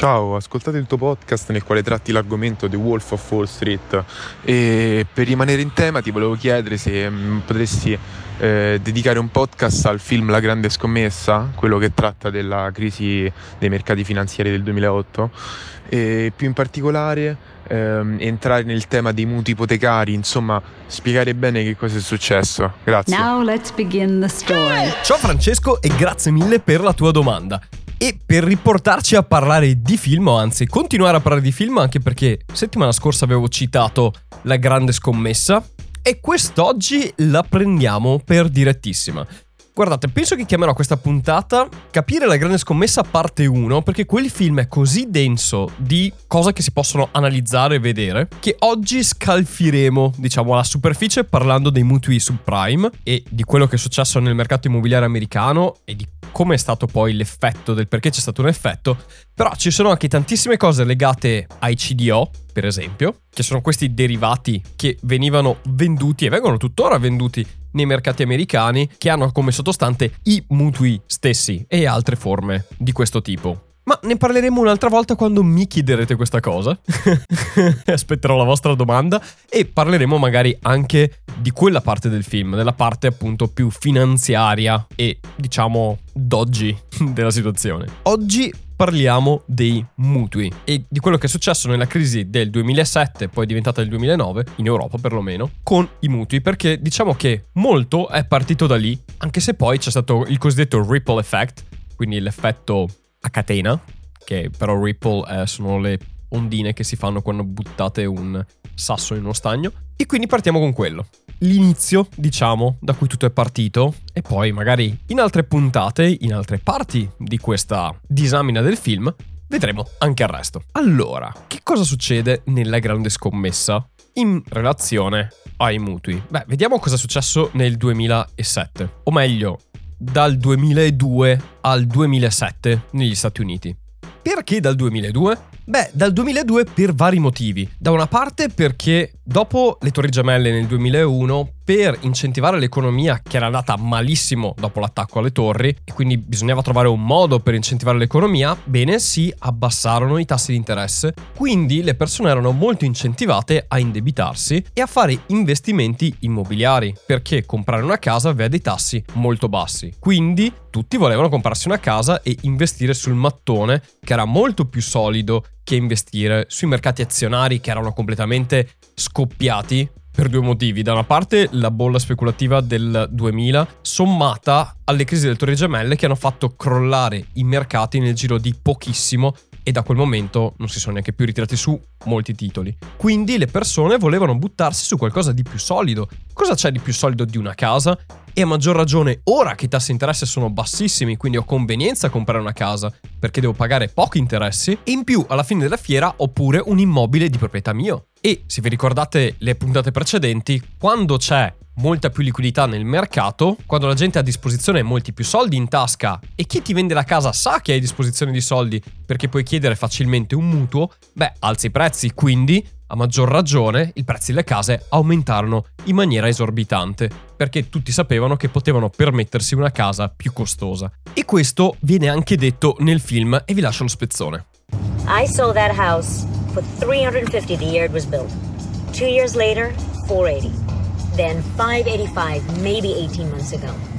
Ciao, ho ascoltato il tuo podcast nel quale tratti l'argomento The Wolf of Wall Street e per rimanere in tema ti volevo chiedere se mh, potresti eh, dedicare un podcast al film La grande scommessa, quello che tratta della crisi dei mercati finanziari del 2008 e più in particolare ehm, entrare nel tema dei mutui ipotecari, insomma spiegare bene che cosa è successo. Grazie. Now let's begin the story. Ciao Francesco e grazie mille per la tua domanda. E per riportarci a parlare di film, o anzi continuare a parlare di film, anche perché settimana scorsa avevo citato La grande scommessa, e quest'oggi la prendiamo per direttissima. Guardate, penso che chiamerò questa puntata Capire la grande scommessa parte 1 perché quel film è così denso di cose che si possono analizzare e vedere che oggi scalfiremo, diciamo, la superficie parlando dei mutui subprime e di quello che è successo nel mercato immobiliare americano e di come è stato poi l'effetto del perché c'è stato un effetto, però ci sono anche tantissime cose legate ai CDO, per esempio, che sono questi derivati che venivano venduti e vengono tuttora venduti nei mercati americani che hanno come sottostante i mutui stessi e altre forme di questo tipo. Ma ne parleremo un'altra volta quando mi chiederete questa cosa. Aspetterò la vostra domanda e parleremo magari anche di quella parte del film, della parte appunto più finanziaria e diciamo doggi della situazione. Oggi parliamo dei mutui e di quello che è successo nella crisi del 2007, poi diventata del 2009, in Europa perlomeno, con i mutui, perché diciamo che molto è partito da lì, anche se poi c'è stato il cosiddetto ripple effect, quindi l'effetto a catena, che però ripple eh, sono le ondine che si fanno quando buttate un sasso in uno stagno. E quindi partiamo con quello. L'inizio, diciamo, da cui tutto è partito, e poi magari in altre puntate, in altre parti di questa disamina del film, vedremo anche il resto. Allora, che cosa succede nella grande scommessa in relazione ai mutui? Beh, vediamo cosa è successo nel 2007, o meglio, dal 2002 al 2007 negli Stati Uniti. Perché dal 2002? Beh, dal 2002 per vari motivi. Da una parte perché dopo le Torri Gemelle nel 2001, per incentivare l'economia che era andata malissimo dopo l'attacco alle torri e quindi bisognava trovare un modo per incentivare l'economia, bene, si abbassarono i tassi di interesse. Quindi le persone erano molto incentivate a indebitarsi e a fare investimenti immobiliari, perché comprare una casa aveva dei tassi molto bassi. Quindi tutti volevano comprarsi una casa e investire sul mattone che era molto più solido che investire sui mercati azionari che erano completamente scoppiati per due motivi. Da una parte la bolla speculativa del 2000 sommata alle crisi delle Torri Gemelle che hanno fatto crollare i mercati nel giro di pochissimo e da quel momento non si sono neanche più ritirati su molti titoli. Quindi le persone volevano buttarsi su qualcosa di più solido. Cosa c'è di più solido di una casa? E a maggior ragione ora che i tassi di interesse sono bassissimi, quindi ho convenienza a comprare una casa perché devo pagare pochi interessi e in più alla fine della fiera ho pure un immobile di proprietà mio. E se vi ricordate le puntate precedenti, quando c'è molta più liquidità nel mercato, quando la gente ha a disposizione molti più soldi in tasca e chi ti vende la casa sa che hai a disposizione di soldi perché puoi chiedere facilmente un mutuo, beh, alzi i prezzi, quindi a maggior ragione i prezzi delle case aumentarono in maniera esorbitante, perché tutti sapevano che potevano permettersi una casa più costosa. E questo viene anche detto nel film e vi lascio lo spezzone. I saw that house for 350 the year it was built. Two years later, 480. Then 585, maybe 18 months ago.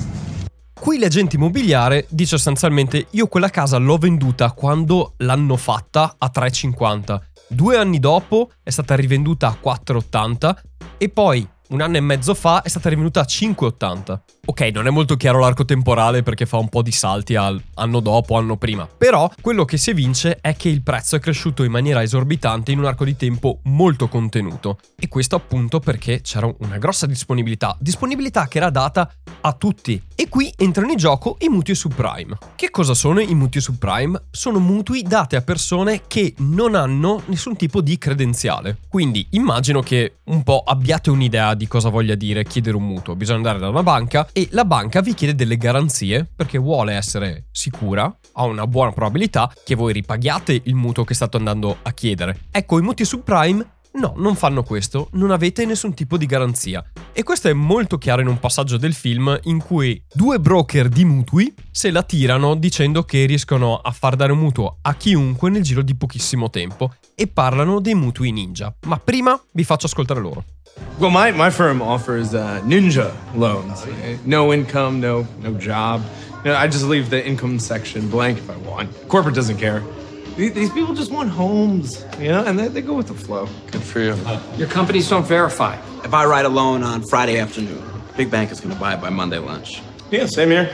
Qui l'agente immobiliare dice sostanzialmente io quella casa l'ho venduta quando l'hanno fatta a 3,50. Due anni dopo è stata rivenduta a 4,80 e poi un anno e mezzo fa è stata rivenuta a 5,80. Ok, non è molto chiaro l'arco temporale perché fa un po' di salti al anno dopo, anno prima, però quello che si evince è che il prezzo è cresciuto in maniera esorbitante in un arco di tempo molto contenuto. E questo appunto perché c'era una grossa disponibilità, disponibilità che era data a tutti. E qui entrano in gioco i mutui subprime. Che cosa sono i mutui subprime? Sono mutui dati a persone che non hanno nessun tipo di credenziale. Quindi immagino che un po' abbiate un'idea di di cosa voglia dire chiedere un mutuo. Bisogna andare da una banca e la banca vi chiede delle garanzie perché vuole essere sicura, ha una buona probabilità che voi ripaghiate il mutuo che state andando a chiedere. Ecco, i mutui subprime No, non fanno questo, non avete nessun tipo di garanzia. E questo è molto chiaro in un passaggio del film in cui due broker di mutui se la tirano dicendo che riescono a far dare un mutuo a chiunque nel giro di pochissimo tempo e parlano dei mutui ninja. Ma prima vi faccio ascoltare loro. Well, my, my firm offers uh, ninja loans. No income, no no job. You know, I just leave the income section blank if I want. Corporate doesn't care. These these people just want homes, you know, and they, they go with the flow. Good for you. Your companies don't verify. If I write a loan on Friday afternoon, Big Bank is going to buy it by Monday lunch. Yeah, same here.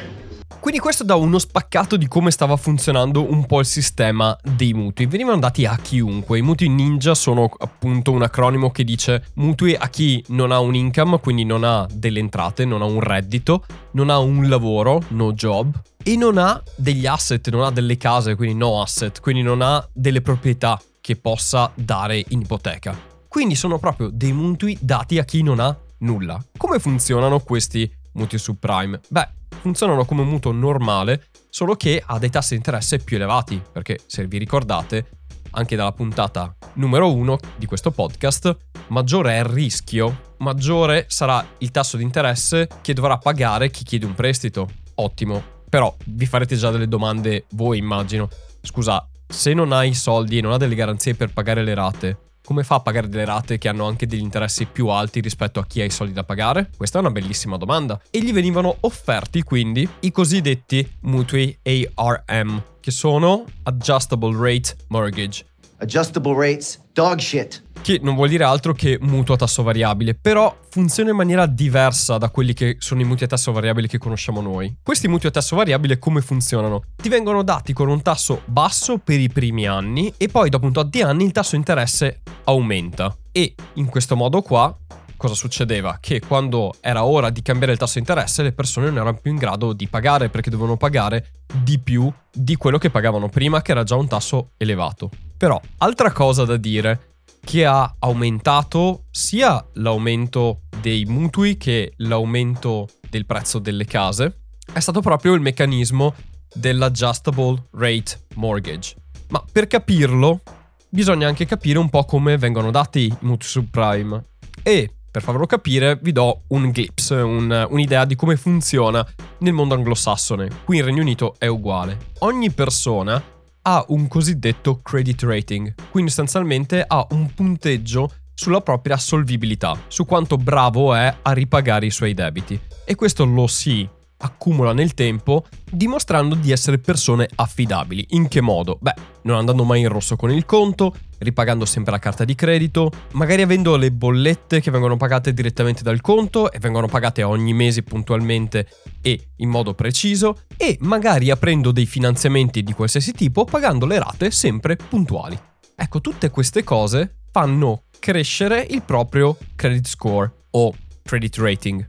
Quindi questo dà uno spaccato di come stava funzionando un po' il sistema dei mutui. Venivano dati a chiunque. I mutui ninja sono appunto un acronimo che dice mutui a chi non ha un income, quindi non ha delle entrate, non ha un reddito, non ha un lavoro, no job, e non ha degli asset, non ha delle case, quindi no asset, quindi non ha delle proprietà che possa dare in ipoteca. Quindi sono proprio dei mutui dati a chi non ha nulla. Come funzionano questi mutui subprime? Beh, funzionano come un mutuo normale, solo che ha dei tassi di interesse più elevati, perché se vi ricordate, anche dalla puntata numero 1 di questo podcast, maggiore è il rischio, maggiore sarà il tasso di interesse che dovrà pagare chi chiede un prestito. Ottimo. Però vi farete già delle domande voi, immagino. Scusa, se non hai soldi e non ha delle garanzie per pagare le rate, come fa a pagare delle rate che hanno anche degli interessi più alti rispetto a chi ha i soldi da pagare? Questa è una bellissima domanda. E gli venivano offerti quindi i cosiddetti mutui ARM, che sono Adjustable Rate Mortgage. Adjustable rates, dog shit. Che non vuol dire altro che mutuo a tasso variabile, però funziona in maniera diversa da quelli che sono i mutui a tasso variabile che conosciamo noi. Questi mutui a tasso variabile come funzionano? Ti vengono dati con un tasso basso per i primi anni e poi dopo un tot di anni il tasso interesse aumenta. E in questo modo qua cosa succedeva? Che quando era ora di cambiare il tasso di interesse le persone non erano più in grado di pagare perché dovevano pagare di più di quello che pagavano prima che era già un tasso elevato. Però, altra cosa da dire che ha aumentato sia l'aumento dei mutui che l'aumento del prezzo delle case è stato proprio il meccanismo dell'adjustable rate mortgage. Ma per capirlo bisogna anche capire un po' come vengono dati i mutui subprime e per farvelo capire vi do un glimpse, un, un'idea di come funziona nel mondo anglosassone. Qui in Regno Unito è uguale. Ogni persona ha un cosiddetto credit rating, quindi sostanzialmente ha un punteggio sulla propria solvibilità, su quanto bravo è a ripagare i suoi debiti. E questo lo si accumula nel tempo dimostrando di essere persone affidabili. In che modo? Beh, non andando mai in rosso con il conto, ripagando sempre la carta di credito, magari avendo le bollette che vengono pagate direttamente dal conto e vengono pagate ogni mese puntualmente e in modo preciso e magari aprendo dei finanziamenti di qualsiasi tipo pagando le rate sempre puntuali. Ecco, tutte queste cose fanno crescere il proprio credit score o credit rating.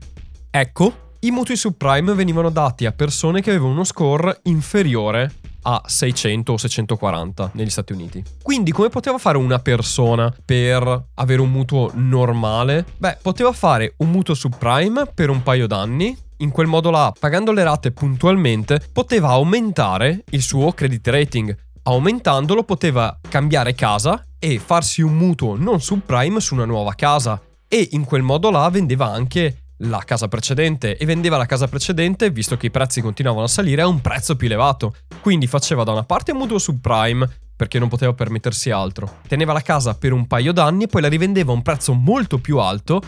Ecco, i mutui subprime venivano dati a persone che avevano uno score inferiore a 600 o 640 negli Stati Uniti. Quindi come poteva fare una persona per avere un mutuo normale? Beh, poteva fare un mutuo subprime per un paio d'anni. In quel modo là, pagando le rate puntualmente, poteva aumentare il suo credit rating. Aumentandolo poteva cambiare casa e farsi un mutuo non subprime su una nuova casa. E in quel modo là vendeva anche la casa precedente e vendeva la casa precedente, visto che i prezzi continuavano a salire, a un prezzo più elevato. Quindi faceva da una parte un mutuo subprime, perché non poteva permettersi altro. Teneva la casa per un paio d'anni e poi la rivendeva a un prezzo molto più alto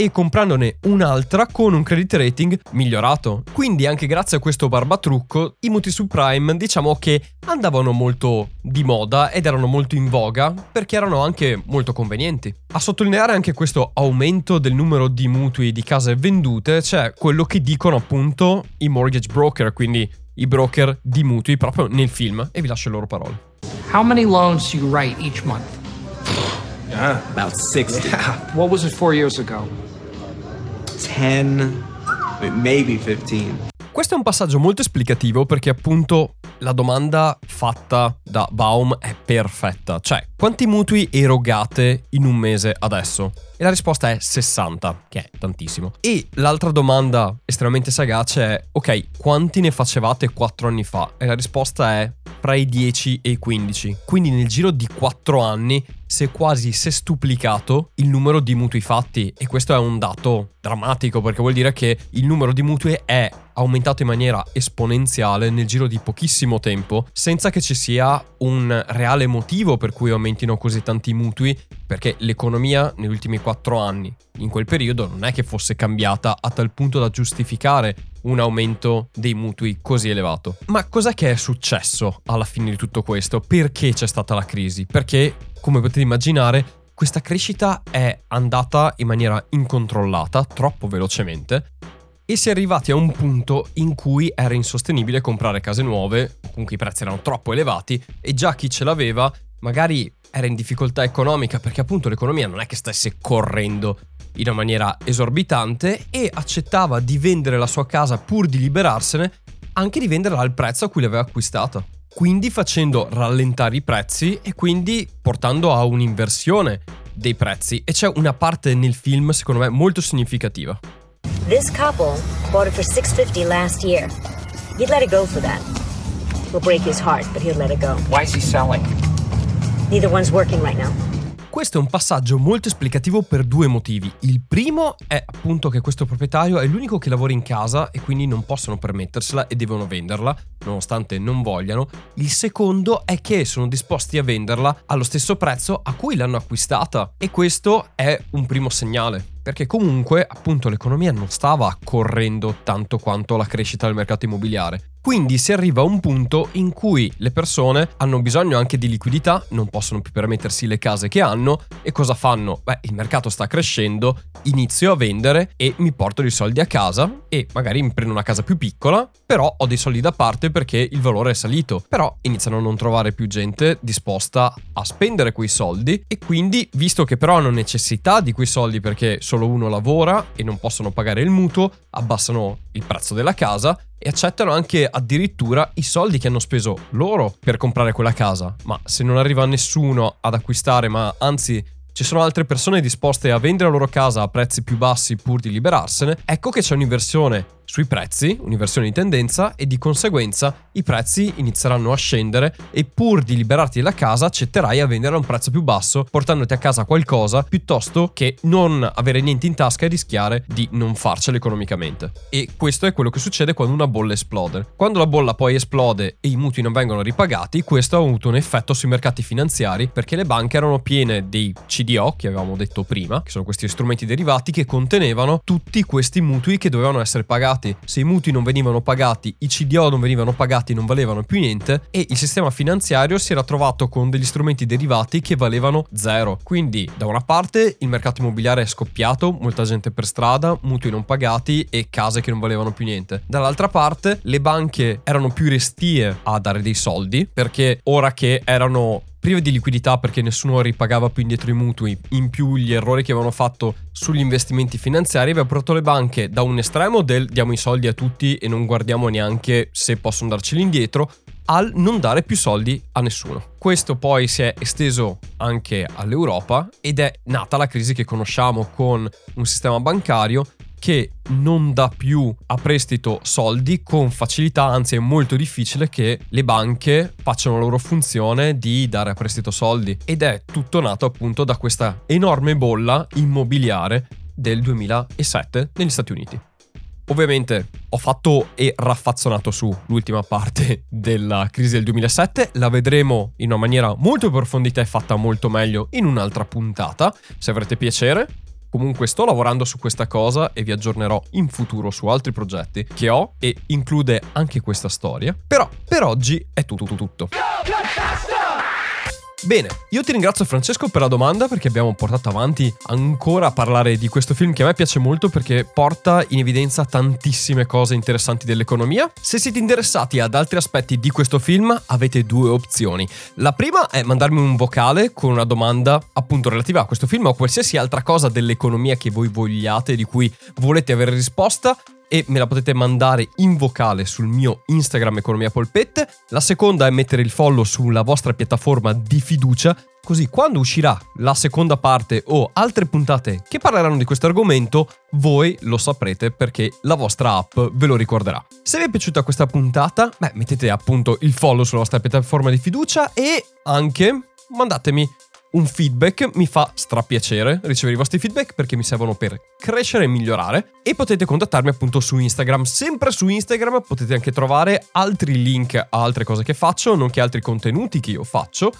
e comprandone un'altra con un credit rating migliorato. Quindi anche grazie a questo barbatrucco i mutui subprime diciamo che andavano molto di moda ed erano molto in voga perché erano anche molto convenienti. A sottolineare anche questo aumento del numero di mutui di case vendute c'è quello che dicono appunto i mortgage broker, quindi i broker di mutui proprio nel film e vi lascio le loro parole. How many loans do you write each month? Yeah. About 60. What was it four years ago? 10, maybe 15. Questo è un passaggio molto esplicativo perché appunto la domanda fatta da Baum è perfetta. Cioè, quanti mutui erogate in un mese adesso? E la risposta è 60, che è tantissimo. E l'altra domanda estremamente sagace è, ok, quanti ne facevate 4 anni fa? E la risposta è fra i 10 e i 15. Quindi nel giro di 4 anni si è quasi sestuplicato il numero di mutui fatti e questo è un dato drammatico perché vuol dire che il numero di mutui è aumentato in maniera esponenziale nel giro di pochissimo tempo senza che ci sia un reale motivo per cui aumentino così tanti mutui perché l'economia negli ultimi 4 anni in quel periodo non è che fosse cambiata a tal punto da giustificare un aumento dei mutui così elevato. Ma cos'è che è successo alla fine di tutto questo? Perché c'è stata la crisi? Perché, come potete immaginare, questa crescita è andata in maniera incontrollata, troppo velocemente, e si è arrivati a un punto in cui era insostenibile comprare case nuove, comunque i prezzi erano troppo elevati e già chi ce l'aveva magari era in difficoltà economica perché appunto l'economia non è che stesse correndo in una maniera esorbitante e accettava di vendere la sua casa pur di liberarsene, anche di venderla al prezzo a cui l'aveva acquistata. Quindi facendo rallentare i prezzi e quindi portando a un'inversione dei prezzi. E c'è una parte nel film, secondo me, molto significativa. This couple bought it for 650 last year. He'd let it go for that. Will break his heart, but he'll let it go. Why is he selling? Neither one's working right now. Questo è un passaggio molto esplicativo per due motivi. Il primo è appunto che questo proprietario è l'unico che lavora in casa e quindi non possono permettersela e devono venderla, nonostante non vogliano. Il secondo è che sono disposti a venderla allo stesso prezzo a cui l'hanno acquistata e questo è un primo segnale perché comunque appunto l'economia non stava correndo tanto quanto la crescita del mercato immobiliare. Quindi si arriva a un punto in cui le persone hanno bisogno anche di liquidità, non possono più permettersi le case che hanno e cosa fanno? Beh, il mercato sta crescendo, inizio a vendere e mi porto dei soldi a casa e magari mi prendo una casa più piccola, però ho dei soldi da parte perché il valore è salito. Però iniziano a non trovare più gente disposta a spendere quei soldi e quindi, visto che però hanno necessità di quei soldi perché solo uno lavora e non possono pagare il mutuo, abbassano il prezzo della casa e accettano anche addirittura i soldi che hanno speso loro per comprare quella casa. Ma se non arriva nessuno ad acquistare, ma anzi ci sono altre persone disposte a vendere la loro casa a prezzi più bassi pur di liberarsene, ecco che c'è un'inversione sui prezzi, un'inversione di tendenza e di conseguenza i prezzi inizieranno a scendere e pur di liberarti della casa accetterai a vendere a un prezzo più basso portandoti a casa qualcosa piuttosto che non avere niente in tasca e rischiare di non farcela economicamente. E questo è quello che succede quando una bolla esplode. Quando la bolla poi esplode e i mutui non vengono ripagati, questo ha avuto un effetto sui mercati finanziari perché le banche erano piene dei CDO, che avevamo detto prima, che sono questi strumenti derivati che contenevano tutti questi mutui che dovevano essere pagati pagati, se i mutui non venivano pagati, i CDO non venivano pagati, non valevano più niente e il sistema finanziario si era trovato con degli strumenti derivati che valevano zero. Quindi da una parte il mercato immobiliare è scoppiato, molta gente per strada, mutui non pagati e case che non valevano più niente. Dall'altra parte le banche erano più restie a dare dei soldi perché ora che erano prive di liquidità perché nessuno ripagava più indietro i mutui, in più gli errori che avevano fatto sugli investimenti finanziari aveva portato le banche da un estremo del diamo i soldi a tutti e non guardiamo neanche se possono darceli indietro al non dare più soldi a nessuno. Questo poi si è esteso anche all'Europa ed è nata la crisi che conosciamo con un sistema bancario che non dà più a prestito soldi con facilità, anzi è molto difficile che le banche facciano la loro funzione di dare a prestito soldi ed è tutto nato appunto da questa enorme bolla immobiliare del 2007 negli Stati Uniti. Ovviamente ho fatto e raffazzonato su l'ultima parte della crisi del 2007, la vedremo in una maniera molto approfondita e fatta molto meglio in un'altra puntata, se avrete piacere. Comunque sto lavorando su questa cosa e vi aggiornerò in futuro su altri progetti che ho e include anche questa storia. Però per oggi è tutto tutto tutto. Bene, io ti ringrazio Francesco per la domanda perché abbiamo portato avanti ancora a parlare di questo film che a me piace molto perché porta in evidenza tantissime cose interessanti dell'economia. Se siete interessati ad altri aspetti di questo film avete due opzioni. La prima è mandarmi un vocale con una domanda appunto relativa a questo film o qualsiasi altra cosa dell'economia che voi vogliate, di cui volete avere risposta e me la potete mandare in vocale sul mio Instagram Economia Polpette. La seconda è mettere il follow sulla vostra piattaforma di fiducia, così quando uscirà la seconda parte o altre puntate che parleranno di questo argomento, voi lo saprete perché la vostra app ve lo ricorderà. Se vi è piaciuta questa puntata, beh, mettete appunto il follow sulla vostra piattaforma di fiducia e anche mandatemi un feedback, mi fa strapiacere ricevere i vostri feedback perché mi servono per crescere e migliorare e potete contattarmi appunto su Instagram. Sempre su Instagram potete anche trovare altri link a altre cose che faccio, nonché altri contenuti che io faccio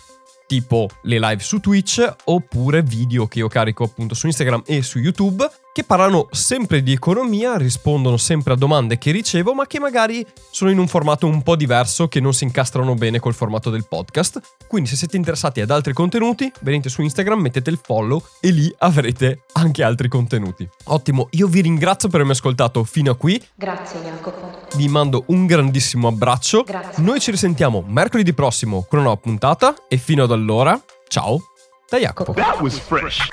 tipo le live su Twitch oppure video che io carico appunto su Instagram e su YouTube che parlano sempre di economia, rispondono sempre a domande che ricevo, ma che magari sono in un formato un po' diverso che non si incastrano bene col formato del podcast. Quindi se siete interessati ad altri contenuti, venite su Instagram, mettete il follow e lì avrete anche altri contenuti. Ottimo, io vi ringrazio per avermi ascoltato fino a qui. Grazie Jacopo. Vi mando un grandissimo abbraccio. Grazie. Noi ci risentiamo mercoledì prossimo con una nuova puntata e fino ad allora, ciao da Jacopo. That was fresh.